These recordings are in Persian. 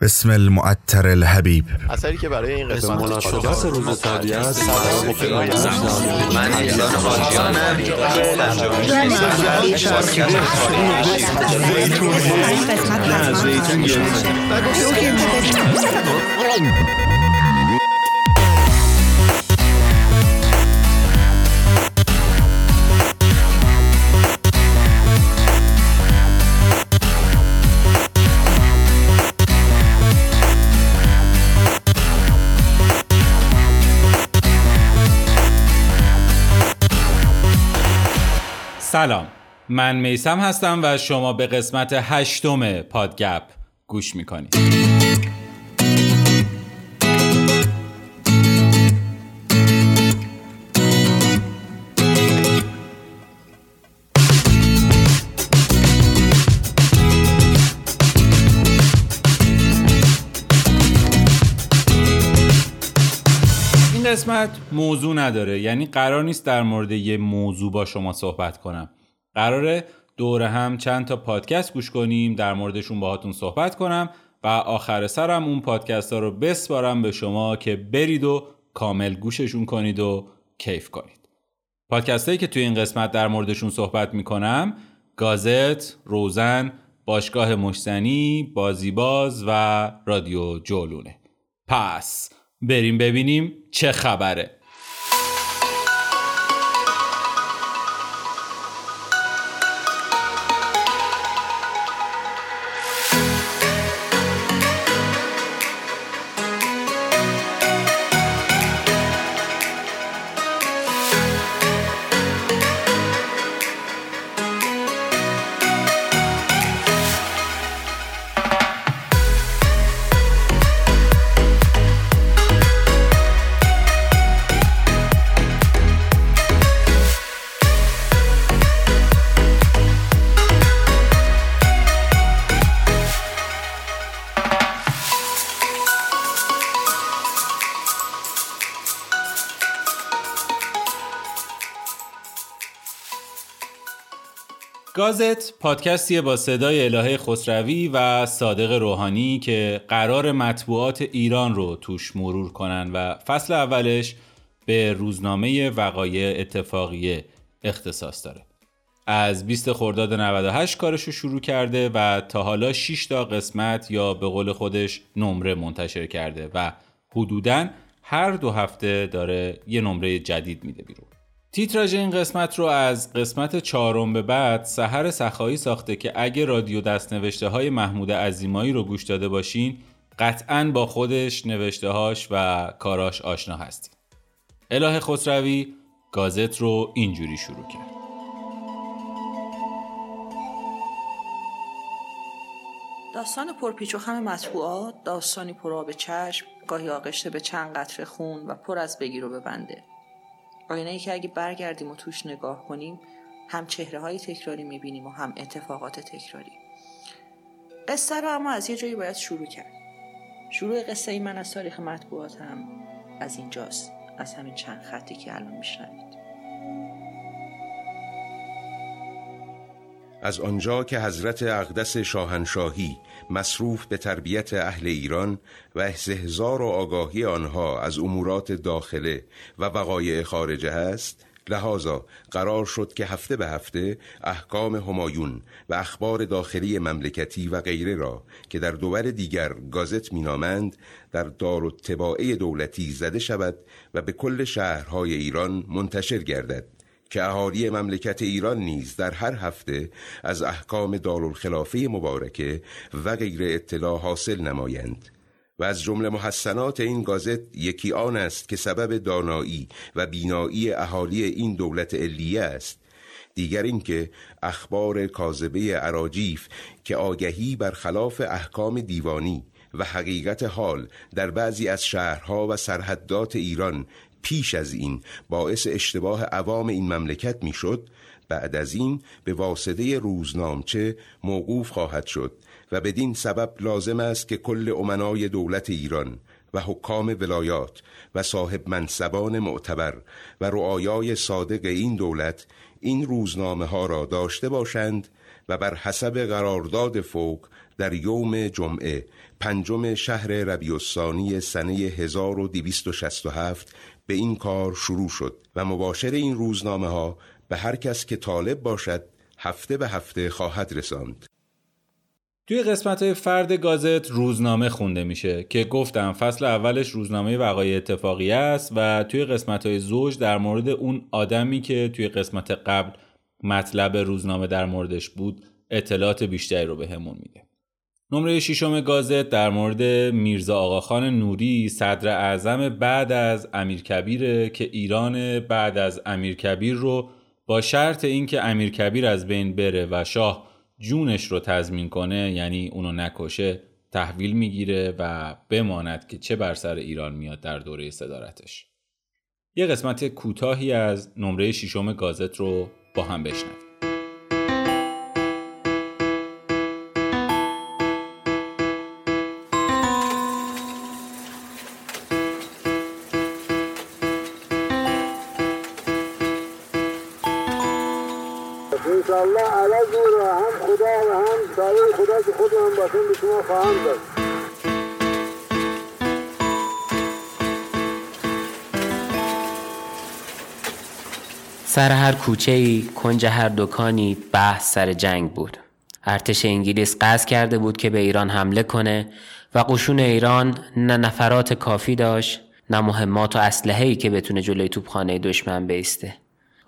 بسم المعطر الحبیب اثری که برای این قسمت روز طبیعت من خاجیانم سلام. من میسم هستم و شما به قسمت هشتم پادگپ گوش می‌کنید. قسمت. موضوع نداره. یعنی قرار نیست در مورد یه موضوع با شما صحبت کنم. قراره دور هم چند تا پادکست گوش کنیم در موردشون باهاتون صحبت کنم و آخر سرم اون پادکست ها رو بسپارم به شما که برید و کامل گوششون کنید و کیف کنید. پادکست هایی که توی این قسمت در موردشون صحبت می‌کنم گازت، روزن، باشگاه مشتنی، بازیباز و رادیو جولونه. پس بریم ببینیم چه خبره. گازت پادکستیه با صدای الهه خسروی و صادق روحانی که قرار مطبوعات ایران رو توش مرور کنن و فصل اولش به روزنامه وقایع اتفاقیه اختصاص داره. از 20 خرداد 98 کارش رو شروع کرده و تا حالا 6 تا قسمت یا به قول خودش نمره منتشر کرده و حدوداً هر دو هفته داره یه نمره جدید میده بیرون. تیتراژ این قسمت رو از قسمت چهارم به بعد سحر سخایی ساخته که اگه رادیو دستنوشته های محمود عزیمایی رو گوش داده باشین قطعا با خودش نوشته هاش و کاراش آشنا هستید اله خسروی گازت رو اینجوری شروع کرد. داستان پرپیچ و خم مطبوعات داستانی پر آب چشم گاهی آغشته به چند قطره خون و پر از بگیر و ببنده. آینه که اگه برگردیم و توش نگاه کنیم هم چهره های تکراری می‌بینیم و هم اتفاقات تکراری. قصه رو اما از یه جایی باید شروع کرد. شروع قصه ای من از تاریخ مطبوعاتم از اینجاست از همین چند خطی که الان میشنوید. از آنجا که حضرت اقدس شاهنشاهی مصروف به تربیت اهل ایران و استحضار و آگاهی آنها از امورات داخله و وقایع خارجه است لحاظا قرار شد که هفته به هفته احکام همایون و اخبار داخلی مملکتی و غیره را که در دوبر دیگر گازت مینامند در دار و دولتی زده شود و به کل شهرهای ایران منتشر گردد. که اهالی مملکت ایران نیز در هر هفته از احکام دارالخلافه مبارکه و غیر اطلاع حاصل نمایند. و از جمله محسنات این گازت یکی آن است که سبب دانایی و بینایی اهالی این دولت علیه است. دیگر اینکه اخبار کاذبه عراجیف که آگهی بر خلاف احکام دیوانی و حقیقت حال در بعضی از شهرها و سرحدات ایران پیش از این باعث اشتباه عوام این مملکت می‌شد بعد از این به واسطه روزنامچه موقوف خواهد شد و بدین سبب لازم است که کل امنای دولت ایران و حکام ولایات و صاحب منصبان معتبر و رعایای صادق این دولت این روزنامه ها را داشته باشند و بر حسب قرارداد فوق در یوم جمعه پنجم شهر ربیع سنه 1267 به این کار شروع شد و مباشر این روزنامه ها به هر کس که طالب باشد هفته به هفته خواهد رساند. توی قسمت های فرد گازت روزنامه خونده میشه که گفتم فصل اولش روزنامه وقای اتفاقی است و توی قسمت های زوج در مورد اون آدمی که توی قسمت قبل مطلب روزنامه در موردش بود اطلاعات بیشتری رو به همون میده. نمره ششم گازت در مورد میرزا آقاخان نوری صدر اعظم بعد از امیرکبیره که ایران بعد از امیرکبیر رو با شرط اینکه امیرکبیر از بین بره و شاه جونش رو تضمین کنه یعنی اونو نکشه تحویل می‌گیره و بماند که چه بر سر ایران میاد در دوره صدارتش. یه قسمت کوتاهی از نمره ششم گازت رو با هم بشنویم. شما خواهم داد. سر هر کوچه ای کنج هر دکانی بحث سر جنگ بود. ارتش انگلیس قصد کرده بود که به ایران حمله کنه و قشون ایران نه نفرات کافی داشت نه مهمات و اسلحه‌ای که بتونه جلوی توپخانه دشمن بیسته.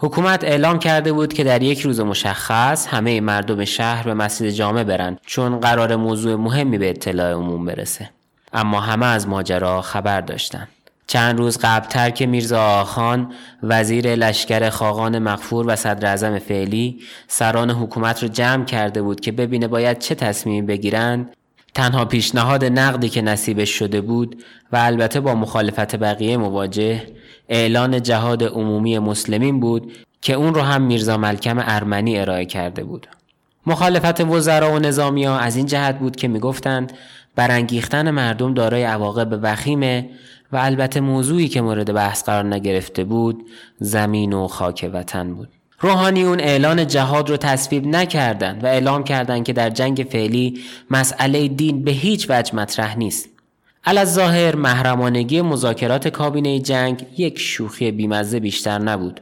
حکومت اعلام کرده بود که در یک روز مشخص همه مردم شهر به مسجد جامع برن چون قرار موضوع مهمی به اطلاع عموم برسه. اما همه از ماجرا خبر داشتن. چند روز قبلتر که میرزا آخان وزیر لشکر خاقان مغفور و صدر فعلی سران حکومت رو جمع کرده بود که ببینه باید چه تصمیمی بگیرند تنها پیشنهاد نقدی که نصیبش شده بود و البته با مخالفت بقیه مواجه اعلان جهاد عمومی مسلمین بود که اون رو هم میرزا ملکم ارمنی ارائه کرده بود. مخالفت وزرا و نظامی ها از این جهت بود که می‌گفتند برانگیختن مردم دارای عواقب وخیمه و البته موضوعی که مورد بحث قرار نگرفته بود زمین و خاک وطن بود. روحانیون اعلان جهاد رو تصویب نکردند و اعلام کردند که در جنگ فعلی مسئله دین به هیچ وجه مطرح نیست. از ظاهر محرمانگی مذاکرات کابینه جنگ یک شوخی بیمزه بیشتر نبود.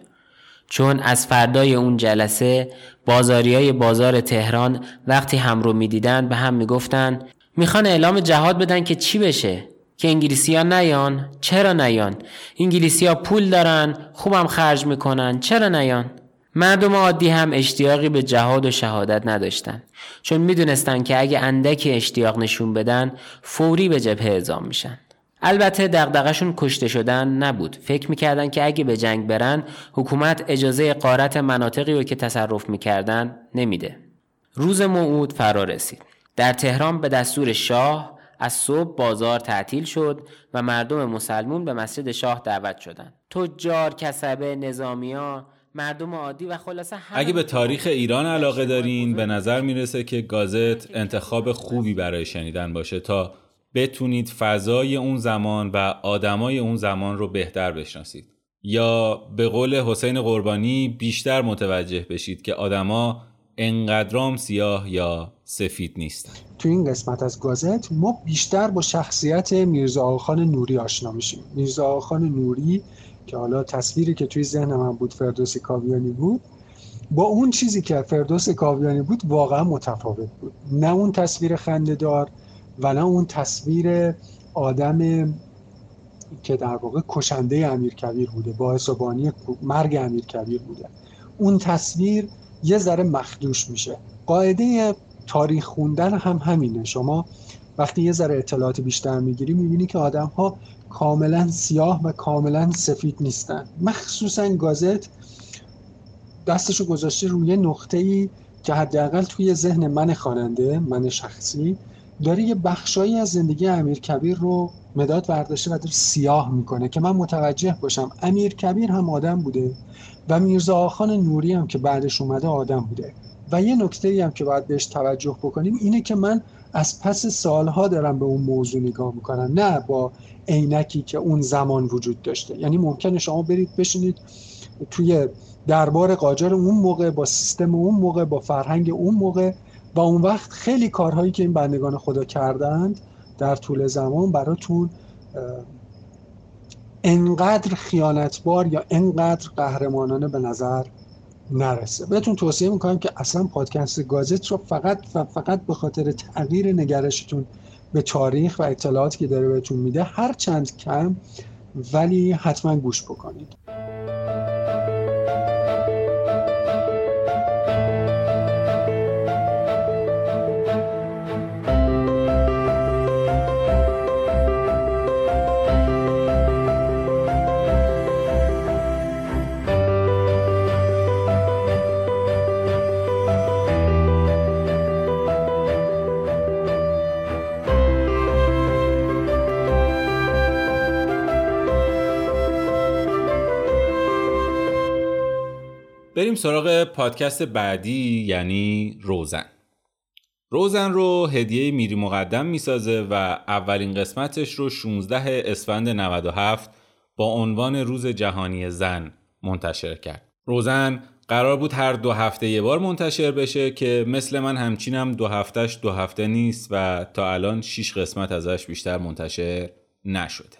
چون از فردای اون جلسه بازاری های بازار تهران وقتی هم رو می‌دیدن به هم می‌گفتن می‌خوان اعلام جهاد بدن که چی بشه؟ که انگلیسی ها نیان؟ چرا نیان؟ انگلیسی ها پول دارن خوبم خرج می‌کنن چرا نیان؟ مردم عادی هم اشتیاقی به جهاد و شهادت نداشتن. چون می‌دونستن که اگه اندکی اشتیاق نشون بدن فوری به جبهه اعزام میشن. البته دغدغشون کشته شدن نبود. فکر می‌کردن که اگه به جنگ برن حکومت اجازه قارت مناطقی رو که تصرف می‌کردن نمیده. روز موعود فرا رسید. در تهران به دستور شاه از صبح بازار تعطیل شد و مردم مسلمون به مسجد شاه دعوت شدند تجار کسبه نظامیا مردم عادی و خلاصه اگه به تاریخ ایران علاقه دارین به نظر می‌رسه که گازت انتخاب خوبی برای شنیدن باشه تا بتونید فضای اون زمان و آدمای اون زمان رو بهتر بشناسید. یا به قول حسین قربانی بیشتر متوجه بشید که آدما انقدرام سیاه یا سفید نیستن. تو این قسمت از گازت ما بیشتر با شخصیت میرزا آقاخان نوری آشنا میشیم. میرزا آقاخان نوری که حالا تصویری که توی ذهن من بود فردوس کاویانی بود با اون چیزی که فردوس کاویانی بود واقعا متفاوت بود. نه اون تصویر خندهدار و نه اون تصویر آدم که در واقع کشنده امیر کبیر بوده باعث بانی مرگ امیر کبیر بوده. اون تصویر یه ذره مخدوش میشه. قاعده تاریخ خوندن هم همینه. شما وقتی یه ذره اطلاعات بیشتر می‌گیری می‌بینی که آدم ها کاملا سیاه و کاملا سفید نیستن. مخصوصا گازت دستشو گذاشته روی نقطه ای که حداقل توی ذهن من خواننده من شخصی داره یه بخشایی از زندگی امیر کبیر رو مداد برداشته و داره سیاه می‌کنه که من متوجه باشم. امیر کبیر هم آدم بوده و میرزا آخان نوری هم که بعدش اومده آدم بوده. و یه نکته هم که باید بهش توجه بکنیم اینه که من از پس سالها دارم به اون موضوع نگاه می‌کنم نه با عینکی که اون زمان وجود داشته. یعنی ممکنه شما برید بشینید توی دربار قاجار اون موقع با سیستم اون موقع با فرهنگ اون موقع. و اون وقت خیلی کارهایی که این بندگان خدا کردند در طول زمان براتون انقدر خیانتبار یا انقدر قهرمانانه به نظر نرسه. بهتون توصیه می‌کنم که اصلا پادکست گازت رو فقط و فقط به خاطر تغییر نگرشتون به تاریخ و اطلاعاتی که داره بهتون میده هر چند کم ولی حتما گوش بکنید. بریم سراغ پادکست بعدی یعنی روزن روزن رو هدیه میری مقدم می‌سازه و اولین قسمتش رو 16 اسفند 97 با عنوان روز جهانی زن منتشر کرد. روزن قرار بود هر دو هفته یه بار منتشر بشه که مثل من همچینم دو هفتهش دو هفته نیست و تا الان 6 قسمت ازش بیشتر منتشر نشده.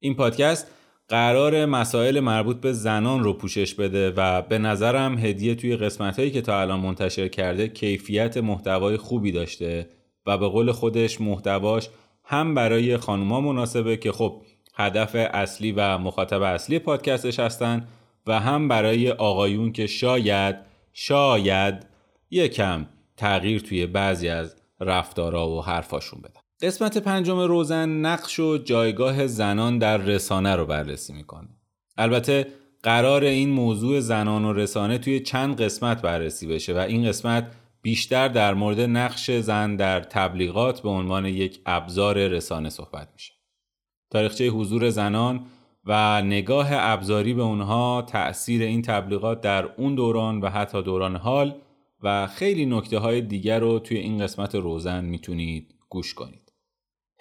این پادکست قرار مسائل مربوط به زنان رو پوشش بده و به نظرم هدیه توی قسمت هایی که تا الان منتشر کرده کیفیت محتوای خوبی داشته و به قول خودش محتواش هم برای خانوما مناسبه که خب هدف اصلی و مخاطب اصلی پادکستش هستن و هم برای آقایون که شاید شاید یکم تغییر توی بعضی از رفتارا و حرفاشون بدن. قسمت پنجم روزن نقش و جایگاه زنان در رسانه رو بررسی می‌کنه. البته قرار این موضوع زنان و رسانه توی چند قسمت بررسی بشه و این قسمت بیشتر در مورد نقش زن در تبلیغات به عنوان یک ابزار رسانه صحبت میشه. تاریخچه حضور زنان و نگاه ابزاری به اونها تأثیر این تبلیغات در اون دوران و حتی دوران حال و خیلی نکته های دیگر رو توی این قسمت روزن می‌تونید گوش کنید.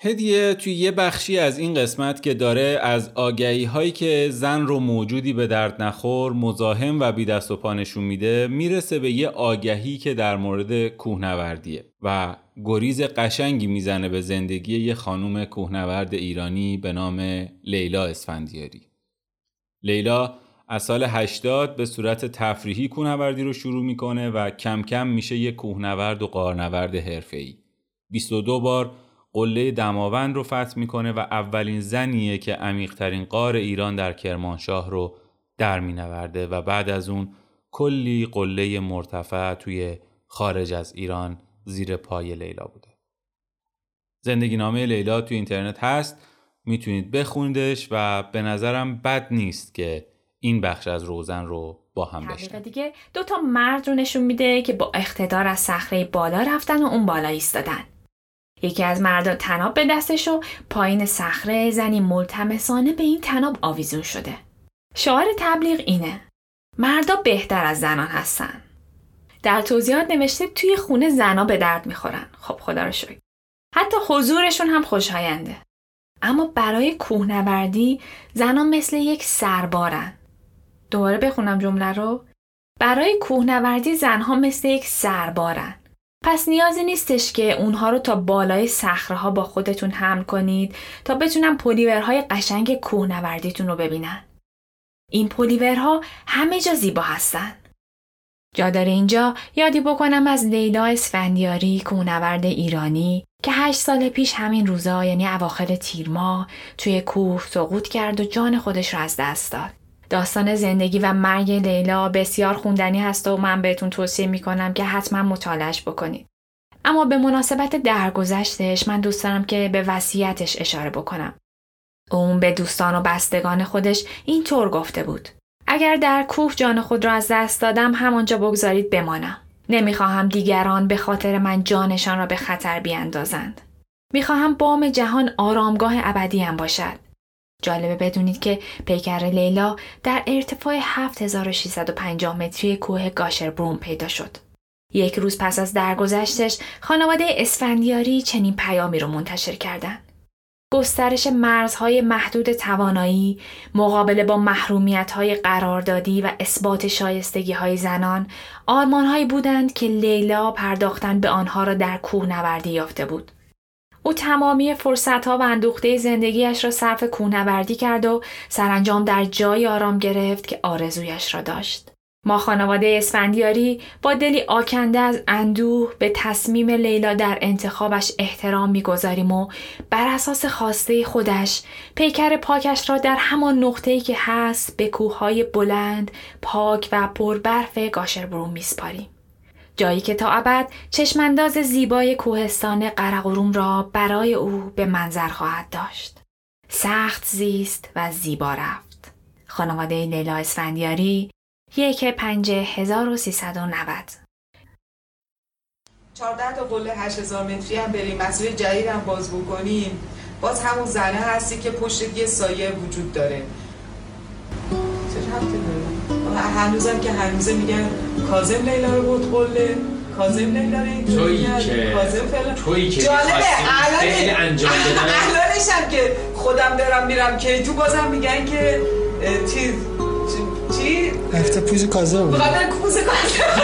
هدیه توی یه بخشی از این قسمت که داره از آگهی هایی که زن رو موجودی به درد نخور مزاحم و بی دست و پا نشون میده می‌رسه به یه آگهی که در مورد کوهنوردیه و گریز قشنگی می‌زنه به زندگی یه خانوم کوهنورد ایرانی به نام لیلا اسفندیاری. لیلا از سال 80 به صورت تفریحی کوهنوردی رو شروع می‌کنه و کم کم میشه یه کوهنورد و قارنورد حرفه‌ای. 22 بار قله دماوند رو فتح می‌کنه و اولین زنیه که عمیقترین قار ایران در کرمانشاه رو در مینورده و بعد از اون کلی قله مرتفع توی خارج از ایران زیر پای لیلا بوده. زندگی نامه لیلا توی اینترنت هست می‌تونید بخوندش و به نظرم بد نیست که این بخش از روزن رو با هم بشنوید دیگه. دو تا مرد رو نشون میده که با اقتدار از صخره بالا رفتن و اون بالا ایستادن. یکی از مردا تناب به دستش و پایین صخره زنی ملتمسانه به این تناب آویزون شده. شعار تبلیغ اینه. مردا بهتر از زنان هستن. در توضیحات نوشته توی خونه زنا به درد می‌خورن. خب خدا رو شکر. حتی حضورشون هم خوشاینده. اما برای کوهنوردی زنان مثل یک سربارن. دوباره بخونم جمله رو. برای کوهنوردی زنها مثل یک سربارن. پس نیازی نیستش که اونها رو تا بالای صخره با خودتون حمل کنید تا بتونن پلیورهای قشنگ کوهنوردیتون رو ببینن. این پلیورها همه جا زیبا هستن. جا داره اینجا یادی بکنم از لیلا اسفندیاری کوهنورد ایرانی که هشت سال پیش همین روزا یعنی اواخر تیرما توی کوه سقوط کرد و جان خودش رو از دست داد. داستان زندگی و مرگ لیلا بسیار خوندنی هست و من بهتون توصیه می‌کنم که حتما مطالعش بکنید. اما به مناسبت درگذشتش من دوست دارم که به وصیتش اشاره بکنم. اون به دوستان و بستگان خودش اینطور گفته بود. اگر در کوه جان خود را از دست دادم همانجا بگذارید بمانم. نمی‌خواهم دیگران به خاطر من جانشان را به خطر بیاندازند. می‌خواهم بام جهان آرامگاه ابدیم باشد. جالبه بدونید که پیکر لیلا در ارتفاع 7650 متری کوه گاشربروم پیدا شد. یک روز پس از درگذشتش خانواده اسفندیاری چنین پیامی رو منتشر کردند. گسترش مرزهای محدود توانایی، مقابله با محرومیت های قراردادی و اثبات شایستگی های زنان، آرمان هایی بودند که لیلا پرداختن به آنها را در کوه نوردی یافته بود. او تمامی فرصتها و اندوخته زندگیش را صرف کوهنوردی کرد و سرانجام در جای آرام گرفت که آرزویش را داشت. ما خانواده اسفندیاری با دلی آکنده از اندوه به تصمیم لیلا در انتخابش احترام می‌گذاریم و بر اساس خواسته خودش پیکر پاکش را در همان نقطه‌ای که هست به کوههای بلند، پاک و پربرف گاشربروم میسپاریم. جایی که تا ابد چشمانداز زیبای کوهستان قرقروم را برای او به منظر خواهد داشت. سخت زیست و زیبا رفت. خانواده لیلا اسفندیاری یک پنج هزار و سیصد و نود. 14 تا قله 8000 متری هم بریم. مسیر جدید هم باز بکنیم. باز همون زنه هستی که پشت یه سایه وجود داره. چه هنوزم که هنوزه میگن کازم لیلا رو بود قله کازم لیلا رو تویی که- کاظم فلان. تویی که جالبه الان انجام بدن. الانش هم که خودم دارم میرم که تو بازم میگن که چیز چی- چی رفته پوز کازه بود. بخاطر کوزه کازم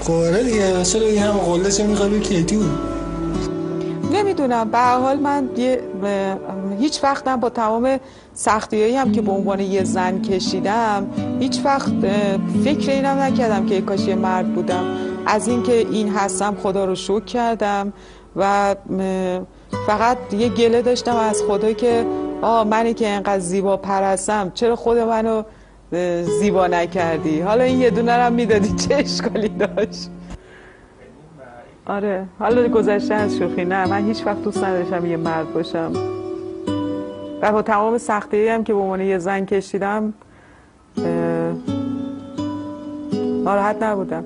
خوره دیگه چرا این هم قله چه می‌خوای به کیتو نمی‌دونم به هر حال من یه هیچ وقتم با تمام سختی هم که به عنوان یه زن کشیدم هیچ وقت فکر اینم نکردم که کاش یه مرد بودم. از اینکه این هستم خدا رو شکر کردم و فقط یه گله داشتم از خدا که آه منی که انقدر زیبا پرستم چرا خود منو زیبا نکردی؟ حالا این یه دونه هم می‌دادی چه اشکالی داشت؟ آره حالا گذشته از شوخی نه من هیچ وقت دوست نداشتم یه مرد باشم. و با تمام سختی هم که به عنوان یه زن کشیدم ناراحت نبودم.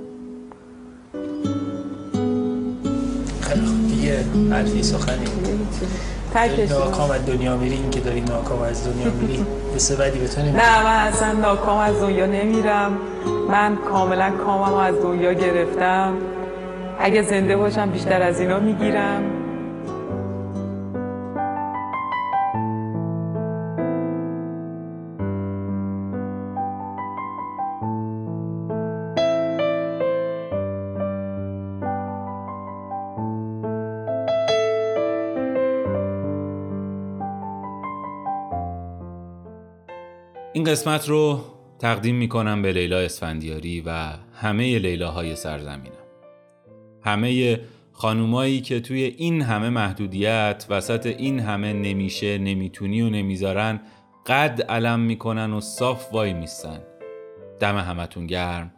خیلی دیگه حرفی سخنی. کشیدم. ناکام از دنیا میری این که داری ناکام از دنیا میری قصه بدی به تو. نه من اصلا ناکام از دنیا نمیرم. من کاملا کامم از دنیا گرفتم. اگه زنده باشم بیشتر از اینا می‌گیرم. این قسمت رو تقدیم می‌کنم به لیلا اسفندیاری و همه لیلاهای سرزمینم. همه خانومایی که توی این همه محدودیت وسط این همه نمیشه نمی‌تونی و نمی‌ذارن قد علم می‌کنن و صاف وای میستن دم همتون گرم.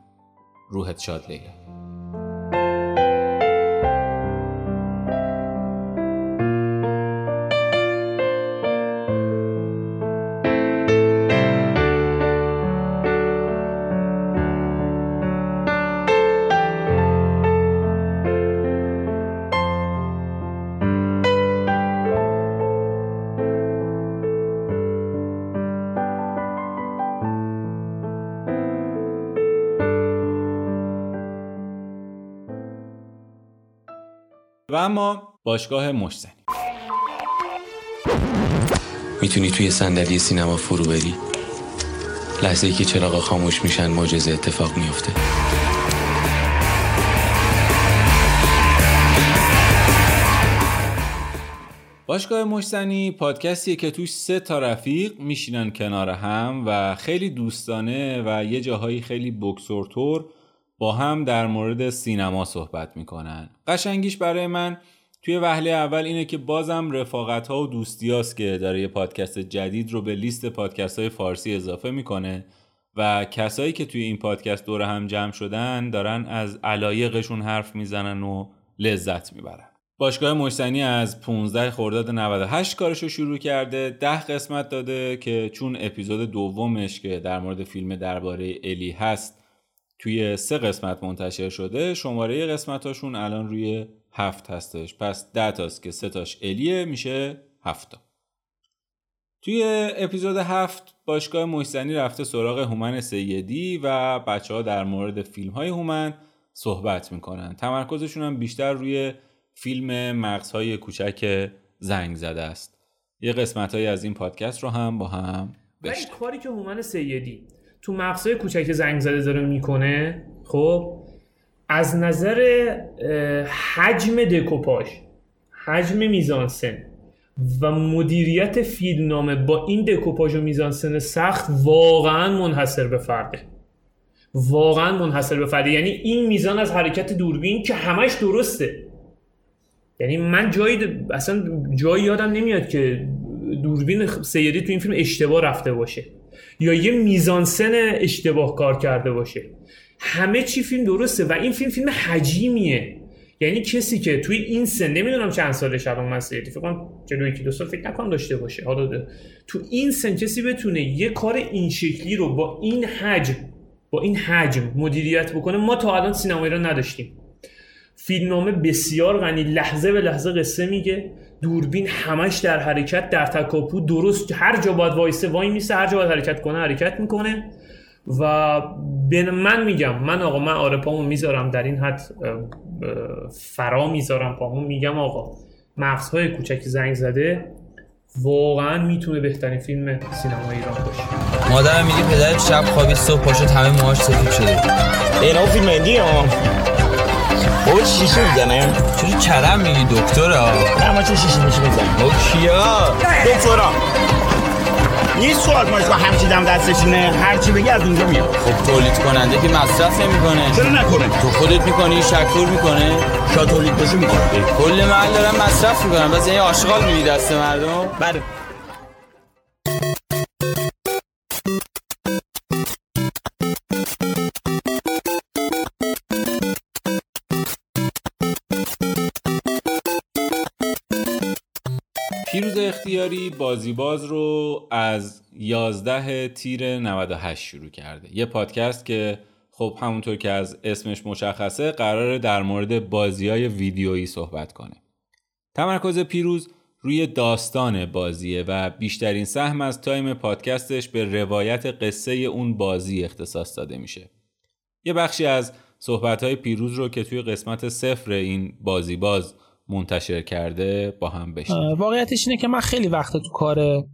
روحت شاد لیلا. اما باشگاه مشتنی. می‌تونی توی صندلی سینما فرو بری؟ لحظه ای که چراغا خاموش میشن معجزه اتفاق میفته باشگاه مشتنی پادکستیه که توش سه تا رفیق میشینن کنار هم و خیلی دوستانه و یه جاهایی خیلی بکسورتور با هم در مورد سینما صحبت می‌کنن. قشنگیش برای من توی وهله اول اینه که بازم رفاقت ها و دوستی که داره یه پادکست جدید رو به لیست پادکست های فارسی اضافه می‌کنه و کسایی که توی این پادکست دور هم جمع شدن دارن از علایقشون حرف می‌زنن و لذت می‌برن. باشگاه مشتنی از 15 خرداد 98 کارشو شروع کرده ده قسمت داده که چون اپیزود دومش که در مورد فیلم درباره الی هست توی سه قسمت منتشر شده شماره قسمتاشون الان روی هفت هستش. پس ده تاست که سه تاش الیه میشه هفتا توی اپیزود هفت باشگاه محسنی رفته سراغ هومن سیدی و بچه ها در مورد فیلم های هومن صحبت می‌کنن. تمرکزشون هم بیشتر روی فیلم مغزهای کوچک زنگ زده است. یه قسمت از این پادکست رو هم با هم و این کاری که هومن سیدی تو مقصای کوچک زنگ زده داره می‌کنه خب از نظر حجم دکوپاژ حجم میزانسن و مدیریت فیلمنامه با این دکوپاژ و میزانسن سخت واقعا منحصر به فرده. واقعا منحصر به فرده. یعنی این میزان از حرکت دوربین که همش درسته. یعنی من جایی اصلا جایی یادم نمیاد که دوربین سیدی تو این فیلم اشتباه رفته باشه. یا یه میزانسن اشتباه کار کرده باشه. همه چی فیلم درسته و این فیلم فیلم حجیمیه. یعنی کسی که توی این سن نمی‌دونم چند سالش الان من سیدی فکر کنم جلو یکی دو سال فکر نکنم داشته باشه. حالا تو این سن کسی بتونه یه کار این شکلی رو با این حجم با این حجم مدیریت بکنه ما تا الان سینمایی رو نداشتیم. فیلمنامه بسیار غنی. لحظه به لحظه قصه میگه. دوربین همش در حرکت در تکاپو درست هر جا باید وایسه وای میسه هر جا باید حرکت کنه حرکت می‌کنه. و من میگم من آقا من آره پامو می‌ذارم در این حد فرا می‌ذارم پامو. میگم آقا مغزهای کوچک زنگ زده. واقعا می‌تونه بهترین فیلم سینما ایران باشه. مادرم میگه پدر شب خوابید صبح پاشد همه موهاش سفید شده. اینا فیلم هندی ها. بابا شیشه می‌زنه. چرا کرم میگی دکترا نه ما چه شیشه میشه می‌زنه با کیا؟ دکترا. یه سوال ماش با همچی دم دستشونه هر چی بگی از اونجا میاد. خب تولید کننده که مصرف نمی‌کنه. چرا نکنه؟ تو خودت می‌کنی شکور می‌کنه. شاید تولید بشه می‌کنه. کل محل دارن مصرف می‌کنن. بس یعنی آشغال میدی دست مردم. بله. پیروز اختیاری بازیباز رو از 11 تیر 98 شروع کرده. یه پادکست که خب همونطور که از اسمش مشخصه قراره در مورد بازی های صحبت کنه. تمرکز پیروز روی داستان بازیه و بیشترین سهم از تایم پادکستش به روایت قصه اون بازی اختصاص داده میشه. یه بخشی از صحبت های پیروز رو که توی قسمت صفر این بازیباز منتشر کرده با هم بشنیم واقعیتش اینه که من خیلی وقت تو کار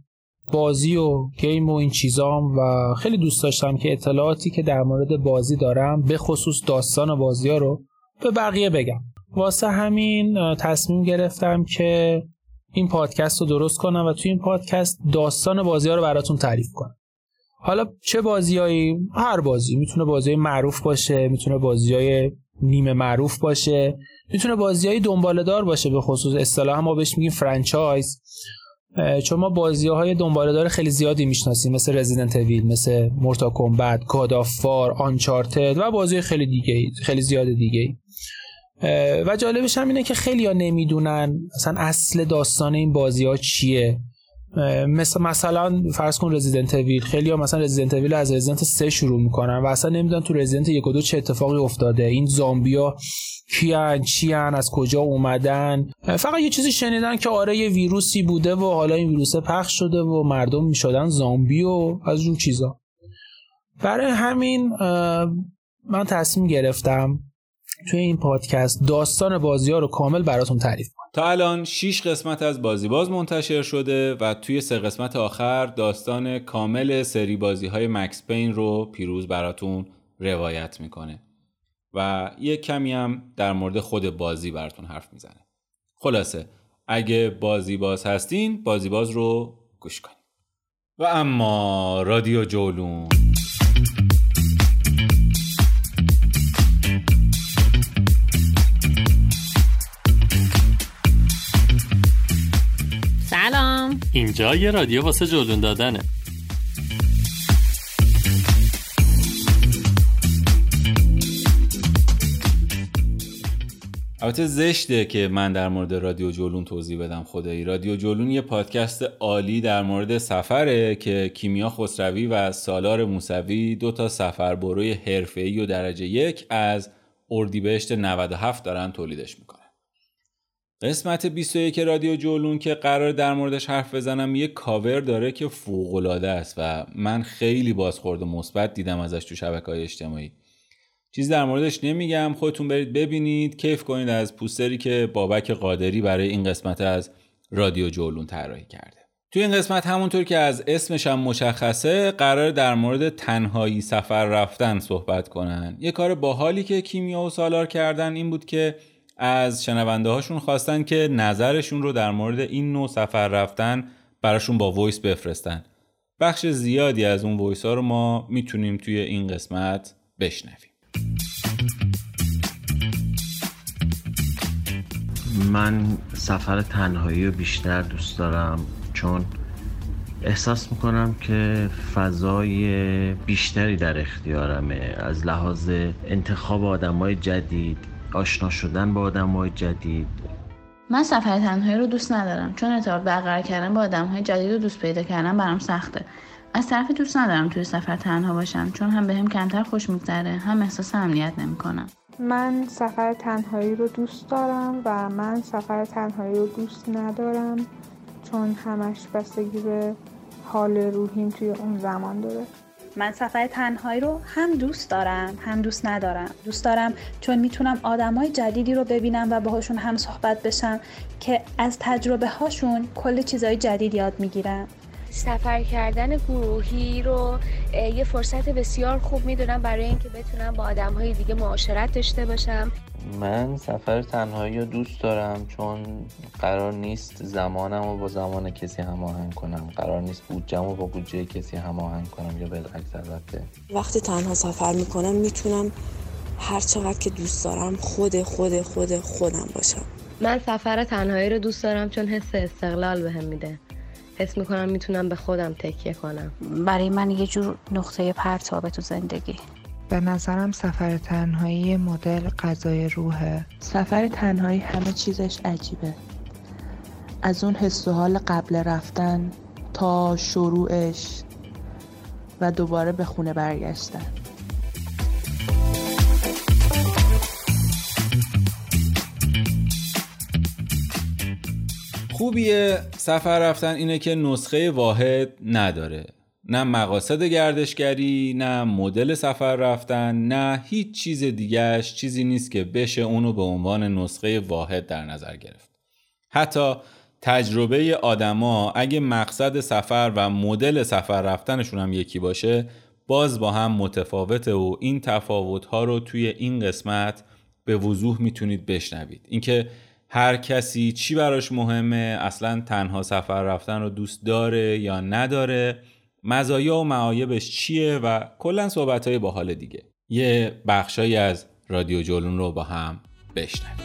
بازی و گیم و این چیزام و خیلی دوست داشتم که اطلاعاتی که در مورد بازی دارم به خصوص داستان بازی ها رو به بقیه بگم. واسه همین تصمیم گرفتم که این پادکست رو درست کنم و توی این پادکست داستان بازی ها رو براتون تعریف کنم. حالا چه بازیایی هر بازی. می‌تونه بازی معروف باشه می‌تونه بازی های نیمه معروف باشه. می‌تونه بازی های دنباله دار باشه به خصوص اصطلاح ما بهش میگیم franchise. چون ما بازی های دنباله دار خیلی زیادی می‌شناسیم مثل Resident Evil مثل Mortal Kombat God of War Uncharted و بازی خیلی دیگه خیلی زیاد دیگه و جالبش هم اینه که خیلی ها نمی‌دونن مثلا اصل داستان این بازی ها چیه. مثل مثلا فرض کن Resident Evil خیلی مثلا Resident Evil از رزیدنت 3 شروع می‌کنن و اصلا نمی‌دونن تو رزیدنت 1 و 2 چه اتفاقی افتاده. این زامبیا کیان چیان از کجا اومدن؟ فقط یه چیزی شنیدن که آره یه ویروسی بوده و حالا این ویروس پخش شده و مردم می‌شدن زامبی و از اون چیزا. برای همین من تصمیم گرفتم توی این پادکست داستان بازی ها رو کامل براتون تعریف کنم. تا الان 6 قسمت از بازی باز منتشر شده و توی سه قسمت آخر داستان کامل سری بازی های مکس پین رو پیروز براتون روایت می‌کنه. و یه کمی هم در مورد خود بازی براتون حرف می‌زنه. خلاصه اگه بازی باز هستین بازی باز رو گوش کنید و اما رادیو جولون. اینجا یه رادیو واسه جولون دادنه البته زشته که من در مورد رادیو جولون توضیح بدم خدایی. رادیو جولون یه پادکست عالی در مورد سفره که کیمیا خسروی و سالار موسوی دو تا سفر بروی حرفه‌ای و درجه یک از اردیبهشت 97 دارن تولیدش می‌کنن. قسمت 21 رادیو جولون که قرار در موردش حرف بزنم یه کاور داره که فوق‌العاده است و من خیلی بازخورد مثبت دیدم ازش تو شبکه‌های اجتماعی. چیزی در موردش نمیگم خودتون برید ببینید کیف کنید از پوستری که بابک قادری برای این قسمت از رادیو جولون طراحی کرده. توی این قسمت همونطور که از اسمش هم مشخصه قراره در مورد تنهایی سفر رفتن صحبت کنن. یه کار باحالی که کیمیا و سالار کردن این بود که از شنونده هاشون خواستن که نظرشون رو در مورد این نوع سفر رفتن براشون با voice بفرستن. بخش زیادی از اون وایس ها رو ما می‌تونیم توی این قسمت بشنویم. من سفر تنهایی رو بیشتر دوست دارم چون احساس می‌کنم که فضای بیشتری در اختیارمه. از لحاظ انتخاب آدمای جدید آشنا شدن با آدمای جدید. من سفر تنهایی رو دوست ندارم چون ارتباط برقرار کردن با آدم های جدید رو دوست پیدا کردن برام سخته. از طرفی دوست ندارم توی سفر تنها باشم چون هم بهم هم کمتر خوش میگذره هم احساس امنیت نمی‌کنم. من سفر تنهایی رو دوست دارم و من سفر تنهایی رو دوست ندارم چون همش بستگی به حال روحیم توی اون زمان داره. من سفر تنهایی رو هم دوست دارم هم دوست ندارم. دوست دارم چون می‌تونم آدمای جدیدی رو ببینم و باهاشون هم صحبت بشم که از تجربه هاشون کل چیزای جدید یاد می‌گیرم. سفر کردن گروهی رو یه فرصت بسیار خوب می‌دونم برای اینکه بتونم با آدم های دیگه معاشرت داشته باشم. من سفر تنهایی رو دوست دارم چون قرار نیست زمانم رو با زمان کسی هماهنگ کنم. قرار نیست بودجم رو با بودجه کسی هماهنگ کنم یا بالعکس البته وقتی تنها سفر می‌کنم می‌تونم هر چقدر که دوست دارم خود خود خود خودم باشم. من سفر تنهایی رو دوست دارم چون حس استقلال بهم میده. حس می‌کنم می‌تونم به خودم تکیه کنم. برای من یه جور نقطه پرتابه تو زندگی. به نظرم سفر تنهایی مدل غذای روحه. سفر تنهایی همه چیزش عجیبه. از اون حس و حال قبل رفتن تا شروعش و دوباره به خونه برگشتن. خوبیه سفر رفتن اینه که نسخه واحد نداره. نه مقاصد گردشگری نه مدل سفر رفتن نه هیچ چیز دیگهش چیزی نیست که بشه اونو به عنوان نسخه واحد در نظر گرفت. حتی تجربه آدما اگه مقصد سفر و مدل سفر رفتنشون هم یکی باشه باز با هم متفاوته و این تفاوت ها رو توی این قسمت به وضوح می‌تونید بشنوید. اینکه هر کسی چی براش مهمه اصلا تنها سفر رفتن رو دوست داره یا نداره مزایا و معایبش چیه و کلا صحبت های باحال دیگه. یه بخشایی از رادیو جولون رو با هم بشنویم.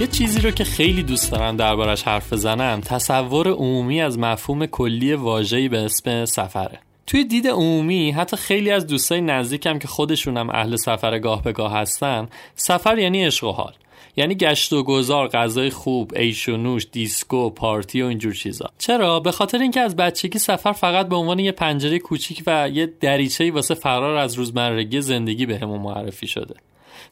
یه چیزی رو که خیلی دوست دارم دربارش حرف بزنم تصور عمومی از مفهوم کلی واژه‌ای به اسم سفره. توی دید عمومی حتی خیلی از دوستای نزدیکم که خودشونم اهل سفر گاه به گاه هستن سفر یعنی عشق و حال. یعنی گشت و گذار غذای خوب ایش و نوش دیسکو پارتی و اینجور چیزا. چرا؟ به خاطر اینکه از بچگی سفر فقط به عنوان یه پنجره کوچیک و یه دریچه‌ای واسه فرار از روزمرگی زندگی بهمون به معرفی شده.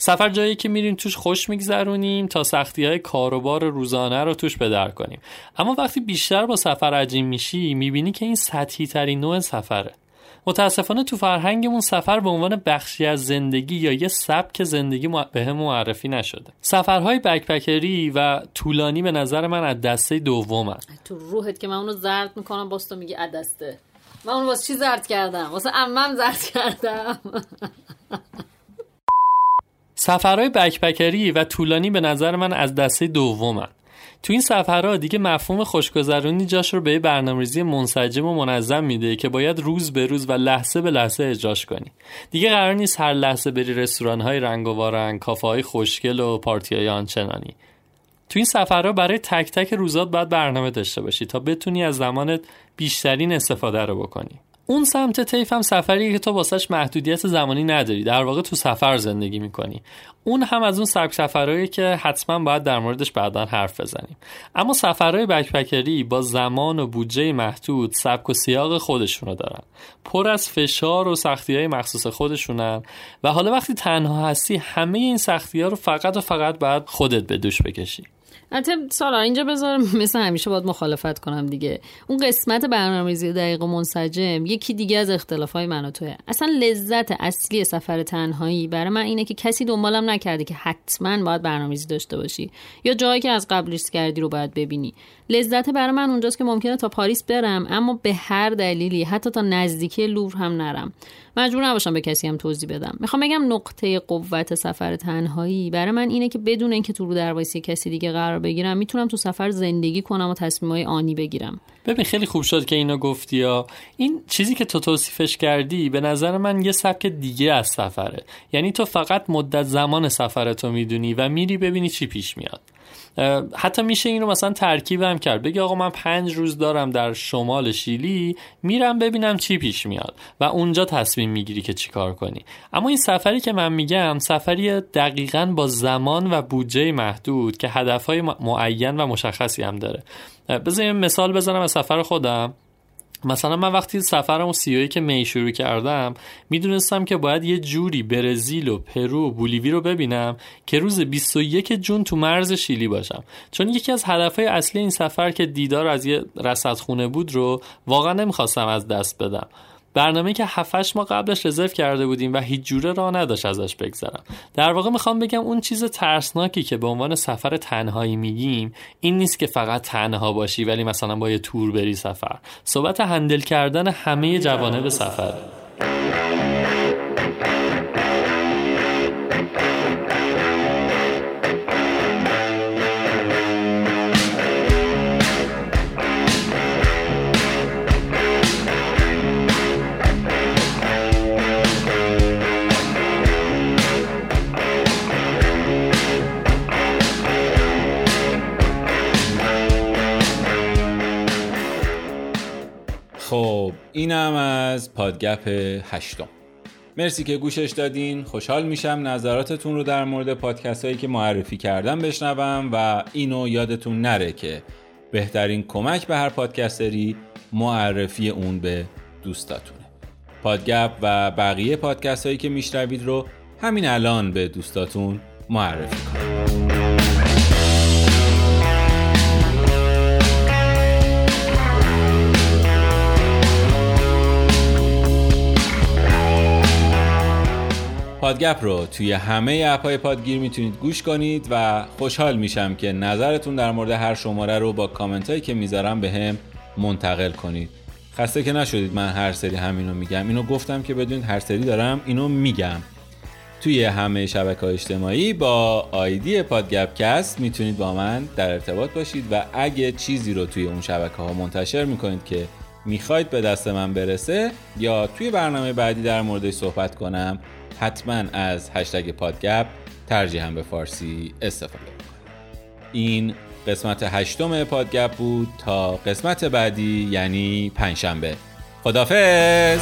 سفر جایی که میریم توش خوش میگذرونیم تا سختی های کاروبار روزانه رو توش بدر کنیم. اما وقتی بیشتر با سفر عجیم میشی می‌بینی که این سطحی ترین نوع سفره. متاسفانه تو فرهنگمون سفر به عنوان بخشی از زندگی یا یه سبک زندگی به هم معرفی نشده. سفرهای بکپکری و طولانی به نظر من از دسته دوم تو روحت که من اونو زرد می‌کنم باز تو میگی از دسته. من اونو واسه چی زرد کردم؟ واسه امم زرد کردم. سفرهای بکپکری و طولانی به نظر من از دسته دومن. تو این سفرها دیگه مفهوم خوشگذرونی جاش رو به برنامه‌ریزی منسجم و منظم میده که باید روز به روز و لحظه به لحظه اجراش کنی. دیگه قرار نیست هر لحظه بری رستوران های رنگ و وارنگ کافه های خوشگل و پارتی های آنچنانی. تو این سفرها برای تک تک روزات باید برنامه داشته باشی تا بتونی از زمانت بیشترین استفاده رو بکنی. اون سمت طیف هم سفری که تو واسش محدودیت زمانی نداری. در واقع تو سفر زندگی می‌کنی. اون هم از اون سبک سفرهایی که حتما باید در موردش بعدا حرف بزنیم. اما سفرهای بکپکری با زمان و بودجه محدود سبک و سیاق خودشونو دارن. پر از فشار و سختی های مخصوص خودشونن. و حالا وقتی تنها هستی همه این سختی ها رو فقط و فقط باید خودت به دوش بکشی. البته سالا اینجا بذار مثل همیشه باید مخالفت کنم دیگه. اون قسمت برنامه‌ریزی دقیق و منسجم یکی دیگه از اختلافای من و توه. اصلا لذت اصلی سفر تنهایی برای من اینه که کسی دنبالم نکرده که حتما باید برنامه‌ریزی داشته باشی یا جایی که از قبل ریسک کردی رو باید ببینی. لذت برای من اونجاست که ممکنه تا پاریس برم اما به هر دلیلی حتی تا نزدیکی لور هم نرم. مجبور نباشم به کسی هم توضیح بدم. می‌خوام بگم نقطه قوت سفر تنهایی برای من اینه که بدون اینکه تو رو در کسی دیگه قرار بگیرم. می‌تونم تو سفر زندگی کنم و تصمیمای آنی بگیرم. ببین خیلی خوب شد که اینو گفتی یا این چیزی که تو توصیفش کردی به نظر من یه سبک دیگه از سفره. یعنی تو فقط مدت زمان سفرتو می‌دونی و میری ببینی چی پیش میاد. حتی میشه این رو مثلا هم کرد. بگی آقا من پنج روز دارم در شمال شیلی میرم ببینم چی پیش میاد و اونجا تصمیم می‌گیری که چیکار کنی. اما این سفری که من میگم سفری دقیقا با زمان و بودجه محدود که هدفهای معین و مشخصی هم داره. بذار مثال بزنم از سفر خودم. مثلا من وقتی سفرم سیایی که می شروع کردم می‌دونستم که باید یه جوری برزیل و پرو و بولیوی رو ببینم که روز 21 جون تو مرز شیلی باشم. چون یکی از هدفهای اصلی این سفر که دیدار از یه رصدخونه بود رو واقعا نمی‌خواستم از دست بدم. برنامه که 7 ماه قبلش رزرو کرده بودیم و هیچ جوره راه نداشت ازش بگذرم. در واقع می‌خوام بگم اون چیز ترسناکی که به عنوان سفر تنهایی میگیم این نیست که فقط تنها باشی ولی مثلا با یه تور بری سفر. صحبت هندل کردن همه جوانب سفر. اینم از پادگپ هشتم. مرسی که گوشش دادین. خوشحال میشم نظراتتون رو در مورد پادکست هایی که معرفی کردم بشنوم و اینو یادتون نره که بهترین کمک به هر پادکستری معرفی اون به دوستاتونه. پادگپ و بقیه پادکست هایی که میشنوید رو همین الان به دوستاتون معرفی کنید. پادگپ رو توی همه اپهای پادگیر می‌تونید گوش کنید و خوشحال میشم که نظرتون در مورد هر شماره رو با کامنت هایی که می‌ذارید بهم منتقل کنید. خسته که نشدید من هر سری همینو میگم. اینو گفتم که بدونید هر سری دارم اینو میگم. توی همه شبکه اجتماعی با آیدی پادگپ کست می‌تونید با من در ارتباط باشید و اگه چیزی رو توی اون شبکه ها منتشر می‌کنید که می‌خواید به دست من برسه یا توی برنامه بعدی در موردش صحبت کنم حتما از هشتگ پادگپ هم به فارسی استفاده کنید این قسمت هشتم پادگپ بود تا قسمت بعدی یعنی پنجشنبه. خدافظ